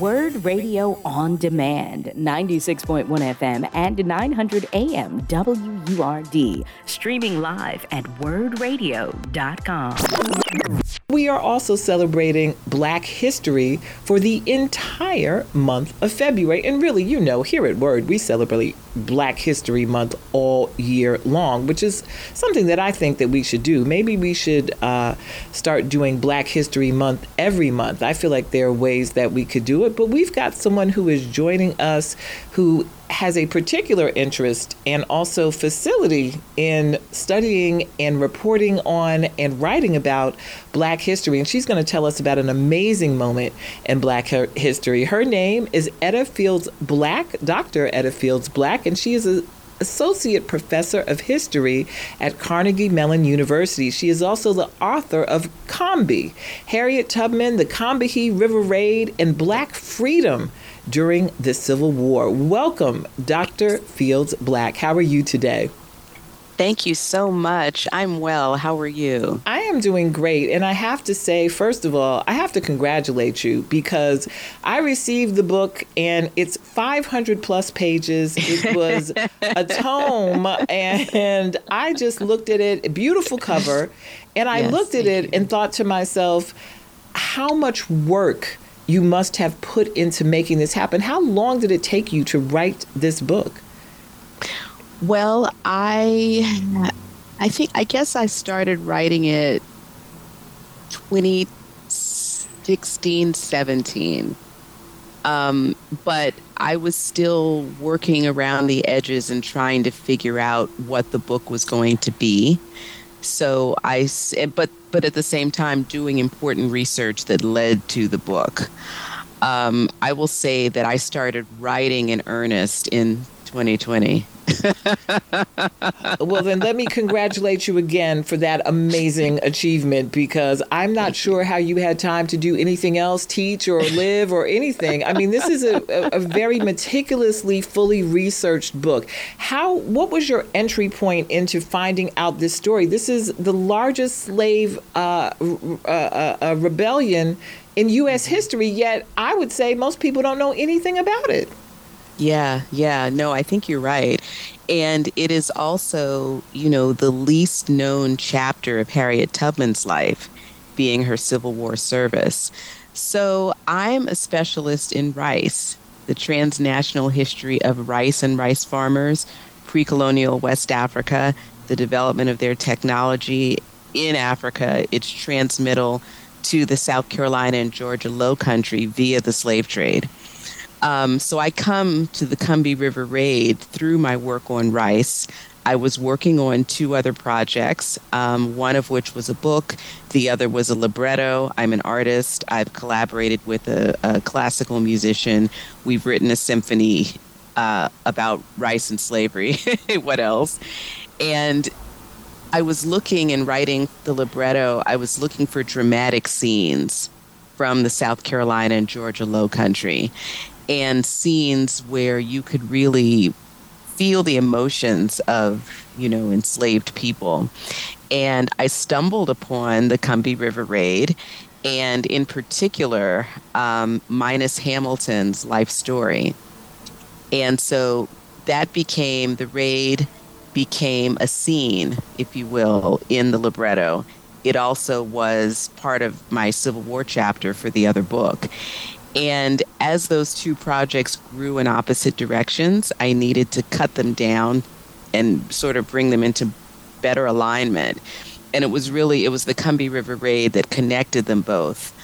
Word Radio on Demand, 96.1 FM and 900 AM WURD, streaming live at wordradio.com. We are also celebrating Black History for the entire month of February. And really, you know, here at Word, we celebrate Black History Month all year long, which is something that I think that we should do. Maybe we should uh, start doing Black History Month every month. I feel like there are ways that we could do it, but we've got someone who is joining us who has a particular interest and also facility in studying and reporting on and writing about Black history. And she's going to tell us about an amazing moment in Black history. Her name is Edda Fields Black, Dr. Edda Fields Black, and she is an Associate Professor of History at Carnegie Mellon University. She is also the author of Combee, Harriet Tubman, the Combahee River Raid, and Black Freedom during the Civil War. Welcome, Dr. Fields Black. How are you today? Thank you so much. I'm well. How are you? I am doing great. And I have to say, first of all, I have to congratulate you because I received the book and it's 500 plus pages. It was a tome. And I just looked at it, beautiful cover. And I yes, looked at it you. and thought to myself, how much work you must have put into making this happen. How long did it take you to write this book? Well, I I think I guess I started writing it 2016 17. Um, but I was still working around the edges and trying to figure out what the book was going to be. So I, but but at the same time doing important research that led to the book. Um, I will say that I started writing in earnest in 2020. well, then let me congratulate you again for that amazing achievement because I'm not sure how you had time to do anything else, teach or live or anything. I mean, this is a, a, very meticulously, fully researched book. How? What was your entry point into finding out this story? This is the largest slave uh, uh, uh rebellion in U.S. history, yet I would say most people don't know anything about it. Yeah, yeah. No, I think you're right. And it is also, you know, the least known chapter of Harriet Tubman's life, being her Civil War service. So I'm a specialist in rice, the transnational history of rice and rice farmers, pre colonial West Africa, the development of their technology in Africa, its transmittal to the South Carolina and Georgia low country via the slave trade. Um, so I come to the Combahee River Raid through my work on rice. I was working on two other projects, um, one of which was a book, the other was a libretto. I'm an artist. I've collaborated with a, a classical musician. We've written a symphony uh, about rice and slavery. what else? And I was looking and writing the libretto, I was looking for dramatic scenes from the South Carolina and Georgia Low Country and scenes where you could really feel the emotions of, you know, enslaved people. And I stumbled upon the Combahee River Raid, and in particular, um, Minus Hamilton's life story. And so that became the raid became a scene, if you will, in the libretto. It also was part of my Civil War chapter for the other book. And as those two projects grew in opposite directions, I needed to cut them down and sort of bring them into better alignment. And it was really it was the Combahee River raid that connected them both.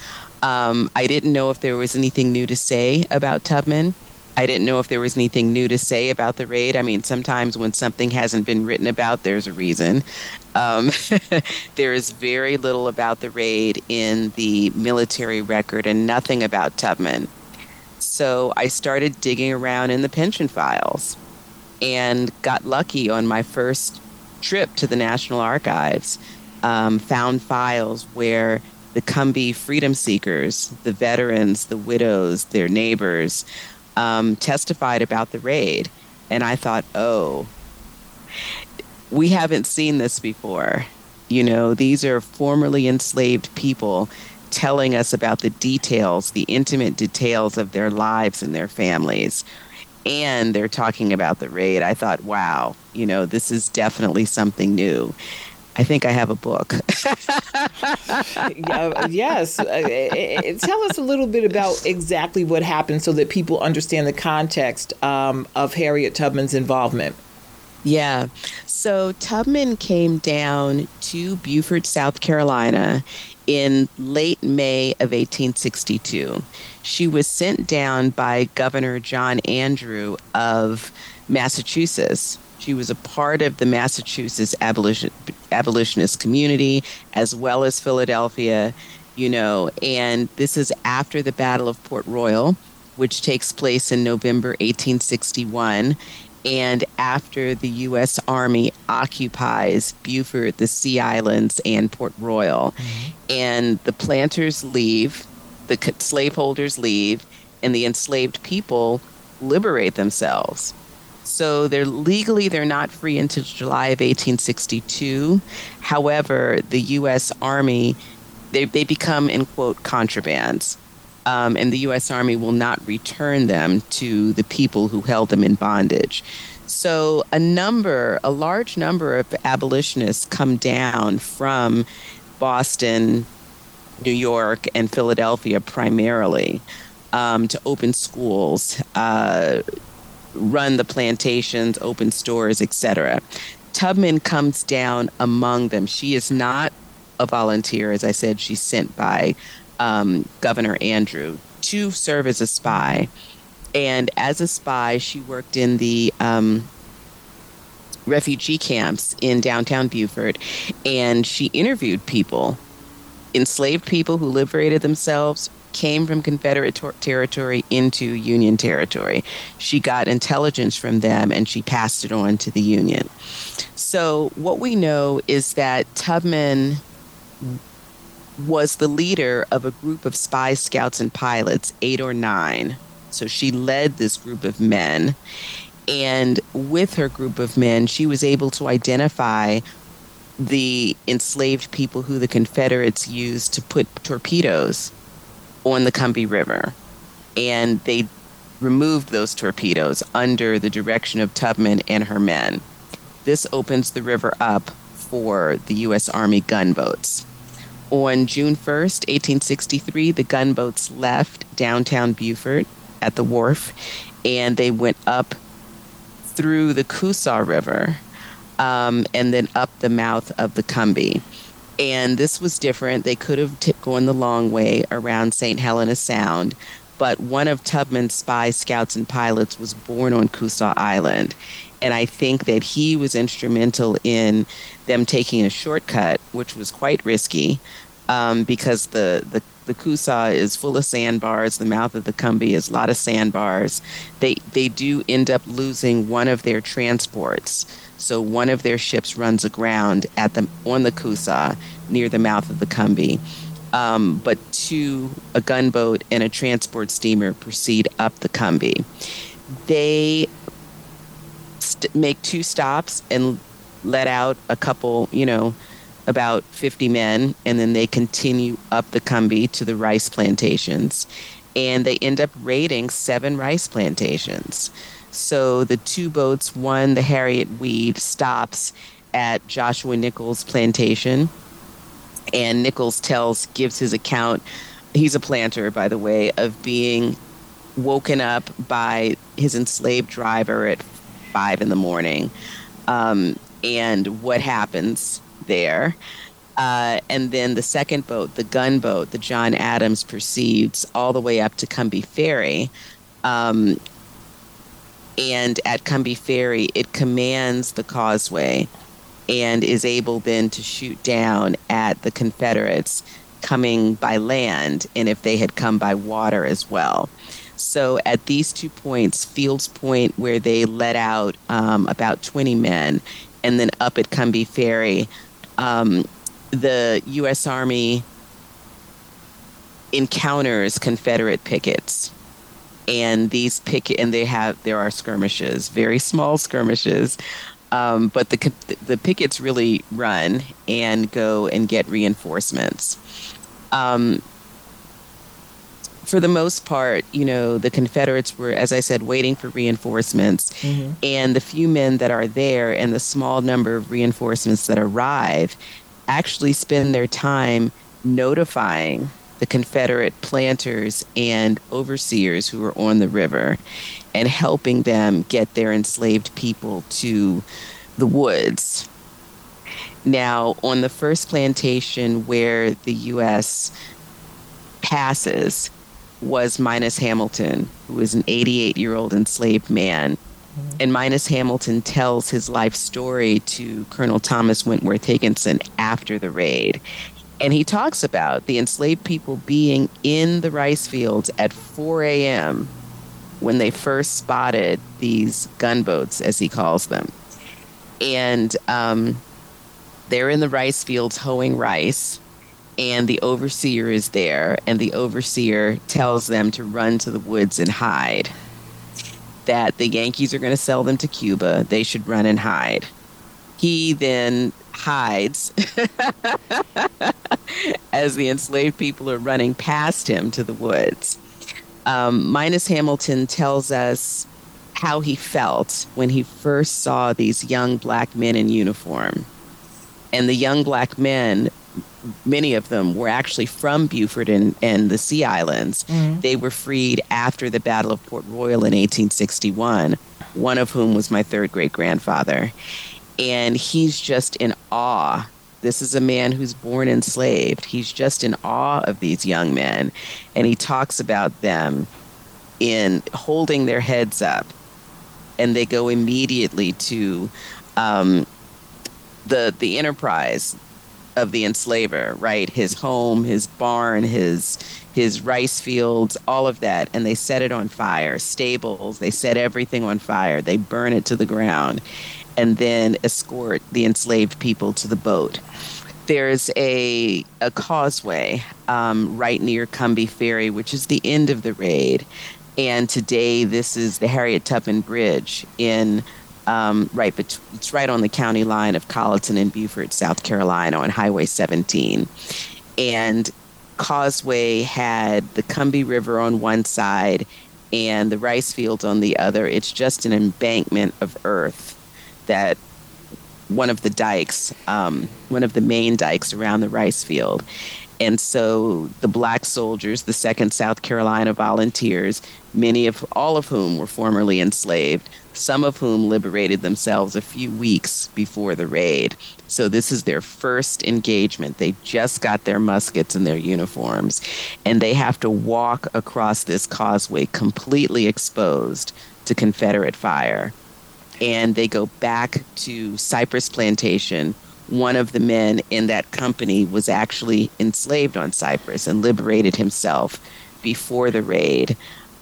Um, I didn't know if there was anything new to say about Tubman. I didn't know if there was anything new to say about the raid. I mean, sometimes when something hasn't been written about, there's a reason. Um, there is very little about the raid in the military record and nothing about Tubman. So I started digging around in the pension files and got lucky on my first trip to the National Archives. Um, found files where the Combahee freedom seekers, the veterans, the widows, their neighbors, um, testified about the raid. And I thought, oh, we haven't seen this before. You know, these are formerly enslaved people telling us about the details, the intimate details of their lives and their families. And they're talking about the raid. I thought, wow, you know, this is definitely something new. I think I have a book. uh, yes. Uh, uh, tell us a little bit about exactly what happened so that people understand the context um, of Harriet Tubman's involvement. Yeah. So Tubman came down to Beaufort, South Carolina in late May of 1862. She was sent down by Governor John Andrew of Massachusetts she was a part of the Massachusetts abolition, abolitionist community as well as Philadelphia, you know, and this is after the Battle of Port Royal, which takes place in November 1861 and after the U.S. Army occupies Beaufort, the Sea Islands, and Port Royal. Mm-hmm. And the planters leave, the slaveholders leave, and the enslaved people liberate themselves. So they're legally they're not free until July of 1862. However, the U.S. Army they they become in quote contrabands. Um, and the U.S. Army will not return them to the people who held them in bondage. So, a number, a large number of abolitionists come down from Boston, New York, and Philadelphia primarily um, to open schools, uh, run the plantations, open stores, etc. Tubman comes down among them. She is not a volunteer, as I said, she's sent by um, Governor Andrew to serve as a spy. And as a spy, she worked in the um, refugee camps in downtown Beaufort, and she interviewed people, enslaved people who liberated themselves, came from Confederate ter- territory into Union territory. She got intelligence from them and she passed it on to the Union. So, what we know is that Tubman was the leader of a group of spy scouts and pilots, eight or nine. So, she led this group of men. And with her group of men, she was able to identify the enslaved people who the Confederates used to put torpedoes on the Combahee River. And they removed those torpedoes under the direction of Tubman and her men. This opens the river up for the U.S. Army gunboats. On June 1st, 1863, the gunboats left downtown Beaufort at the wharf and they went up through the Coosaw River um, and then up the mouth of the Combahee. and this was different. They could have t- gone the long way around St. Helena Sound, but one of Tubman's spy scouts and pilots was born on Coosaw Island. And I think that he was instrumental in them taking a shortcut, which was quite risky um, because the, the the Coosaw is full of sandbars. The mouth of the Combahee is a lot of sandbars. They they do end up losing one of their transports. So one of their ships runs aground at the on the Coosaw near the mouth of the Combahee. Um, but two, a gunboat and a transport steamer proceed up the Combahee. They st- make two stops and let out a couple, you know, about 50 men, and then they continue up the Combahee to the rice plantations. And they end up raiding seven rice plantations. So the two boats, one, the Harriet Weed, stops at Joshua Nichols' plantation. And Nichols tells, gives his account. He's a planter, by the way, of being woken up by his enslaved driver at five in the morning. Um, and what happens there. Uh, and then the second boat, the gunboat, the John Adams, proceeds all the way up to Combahee Ferry. Um, and at Combahee Ferry, it commands the causeway and is able then to shoot down at the Confederates coming by land and if they had come by water as well. So at these two points, Fields Point, where they let out um, about 20 men, and then up at Combahee Ferry, um, the U.S. Army encounters Confederate pickets and these picket and they have there are skirmishes, very small skirmishes, um, but the the pickets really run and go and get reinforcements. Um, for the most part, you know, the Confederates were, as I said, waiting for reinforcements. Mm-hmm. And the few men that are there and the small number of reinforcements that arrive actually spend their time notifying the Confederate planters and overseers who are on the river and helping them get their enslaved people to the woods. Now, on the first plantation where the U.S. passes was Minus Hamilton, who was an 88 year old enslaved man. And Minus Hamilton tells his life story to Colonel Thomas Wentworth Higginson after the raid. And he talks about the enslaved people being in the rice fields at 4 a.m. when they first spotted these gunboats, as he calls them. And um, they're in the rice fields hoeing rice, and the overseer is there, and the overseer tells them to run to the woods and hide. That the Yankees are going to sell them to Cuba, they should run and hide. He then hides as the enslaved people are running past him to the woods. Um, Minus Hamilton tells us how he felt when he first saw these young black men in uniform. And the young black men, many of them were actually from Beaufort and, and the Sea Islands. Mm-hmm. They were freed after the Battle of Port Royal in 1861, one of whom was my third great grandfather. And he's just in awe. This is a man who's born enslaved. He's just in awe of these young men. And he talks about them in holding their heads up. And they go immediately to um, the the enterprise of the enslaver, right? His home, his barn, his his rice fields, all of that, and they set it on fire. Stables, they set everything on fire. They burn it to the ground, and then escort the enslaved people to the boat. There's a a causeway um, right near Combahee Ferry, which is the end of the raid, and today this is the Harriet Tubman Bridge in um, right, but it's right on the county line of Colleton and Beaufort, South Carolina, on Highway 17. And Causeway had the Combahee River on one side and the rice fields on the other. It's just an embankment of earth that one of the dikes, um, one of the main dikes around the rice field. And so the black soldiers, the Second South Carolina Volunteers, many of all of whom were formerly enslaved, some of whom liberated themselves a few weeks before the raid. So this is their first engagement. They just got their muskets and their uniforms, and they have to walk across this causeway completely exposed to Confederate fire. And they go back to Cypress Plantation. One of the men in that company was actually enslaved on Cypress and liberated himself before the raid.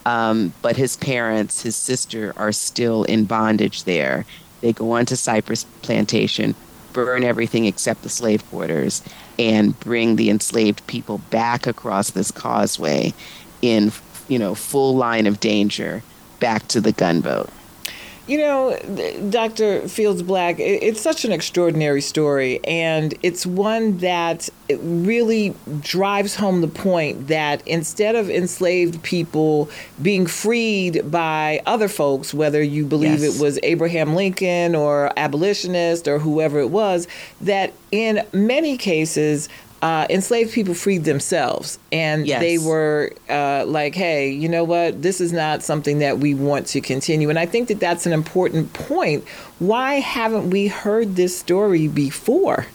Um, but his parents, his sister, are still in bondage there. They go on to Cypress Plantation, burn everything except the slave quarters, and bring the enslaved people back across this causeway in, you know, full line of danger back to the gunboat. You know, Dr. Fields Black, it's such an extraordinary story, and it's one that really drives home the point that instead of enslaved people being freed by other folks, whether you believe yes. it was Abraham Lincoln or abolitionist or whoever it was, that in many cases, uh, enslaved people freed themselves. And yes. they were uh, like hey you know what? This is not something that we want to continue. And i think that that's an important point. Why haven't we heard this story before?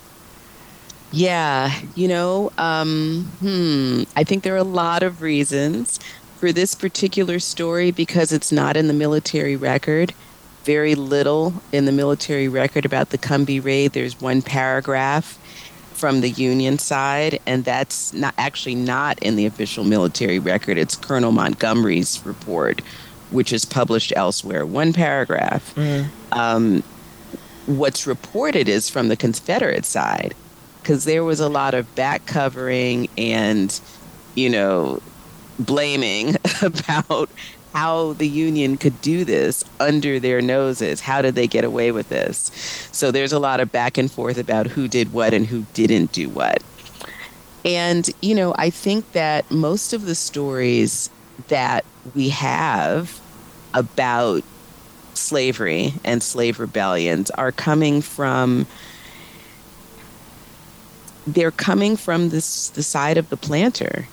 Yeah you know um, hmm i think there are a lot of reasons for this particular story because it's not in the military record. Very little in the military record about the Combahee raid. There's one paragraph from the Union side, and that's not actually not in the official military record. It's Colonel Montgomery's report, which is published elsewhere. One paragraph. Mm. Um, what's reported is from the Confederate side, because there was a lot of back covering and, you know, blaming about how the union could do this under their noses. How did they get away with this? So there's a lot of back and forth about who did what and who didn't do what. And, you know, I think that most of the stories that we have about slavery and slave rebellions are coming from they're coming from this the side of the planter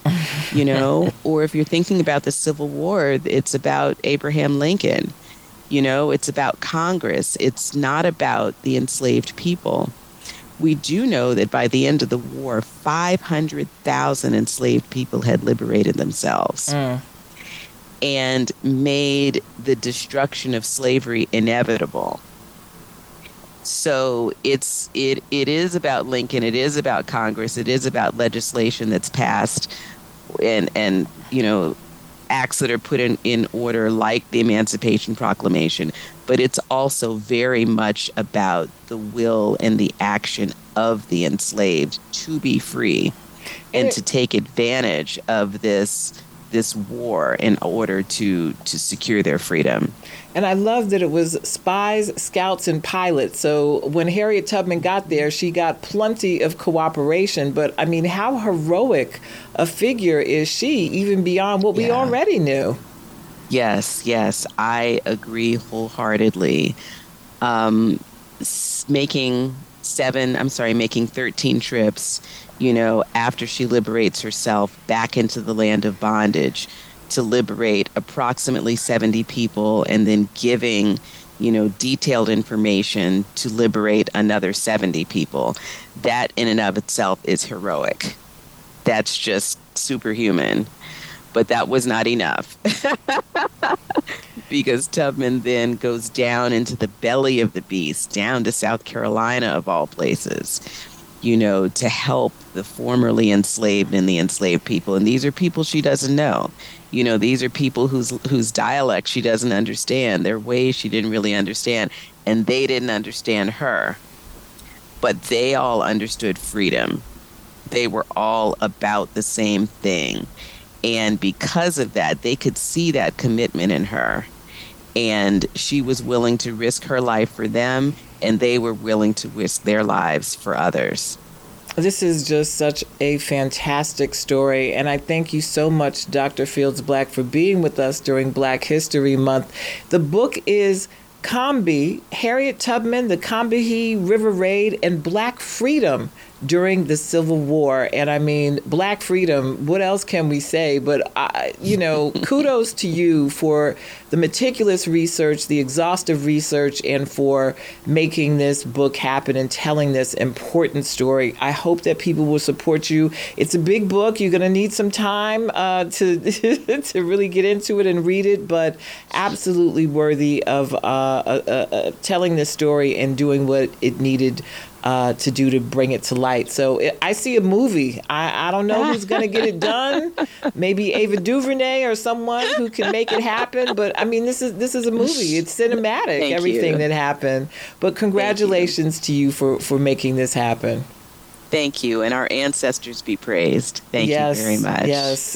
you know? Or if you're thinking about the civil war it's about abraham lincoln you know? It's about congress. It's not about the enslaved people. We do know that by the end of the war 500000 enslaved people had liberated themselves mm. and made the destruction of slavery inevitable. So it's it it is about Lincoln, it is about Congress, it is about legislation that's passed and and you know acts that are put in, in order like the Emancipation Proclamation, but it's also very much about the will and the action of the enslaved to be free and to take advantage of this this war in order to to secure their freedom. And I love that it was spies, scouts, and pilots. So when Harriet Tubman got there, she got plenty of cooperation. But I mean, how heroic a figure is she, even beyond what yeah. we already knew? Yes, yes, I agree wholeheartedly. Um, making seven, I'm sorry, making 13 trips you know, after she liberates herself back into the land of bondage to liberate approximately 70 people and then giving, you know, detailed information to liberate another 70 people. That in and of itself is heroic. That's just superhuman. But that was not enough. because Tubman then goes down into the belly of the beast, down to South Carolina, of all places you know, to help the formerly enslaved and the enslaved people. And these are people she doesn't know. You know, these are people whose whose dialect she doesn't understand, their ways she didn't really understand, and they didn't understand her. But they all understood freedom. They were all about the same thing. And because of that, they could see that commitment in her. And she was willing to risk her life for them and they were willing to risk their lives for others. This is just such a fantastic story, and I thank you so much, Dr. Fields Black, for being with us during Black History Month. The book is Combee, Harriet Tubman, the Combahee River Raid, and Black Freedom during the Civil War. And I mean, Black freedom, what else can we say? But, I, you know, kudos to you for the meticulous research, the exhaustive research, and for making this book happen and telling this important story. I hope that people will support you. It's a big book. You're going to need some time uh, to, to really get into it and read it, but absolutely worthy of uh, uh, uh, uh telling this story and doing what it needed uh, to do to bring it to light. So it, I see a movie. I, I don't know who's going to get it done. Maybe Ava DuVernay or someone who can make it happen. But I mean, this is this is a movie. It's cinematic. Thank everything you. that happened. But congratulations you. to you for for making this happen. Thank you, and our ancestors be praised. Thank yes, you very much. Yes.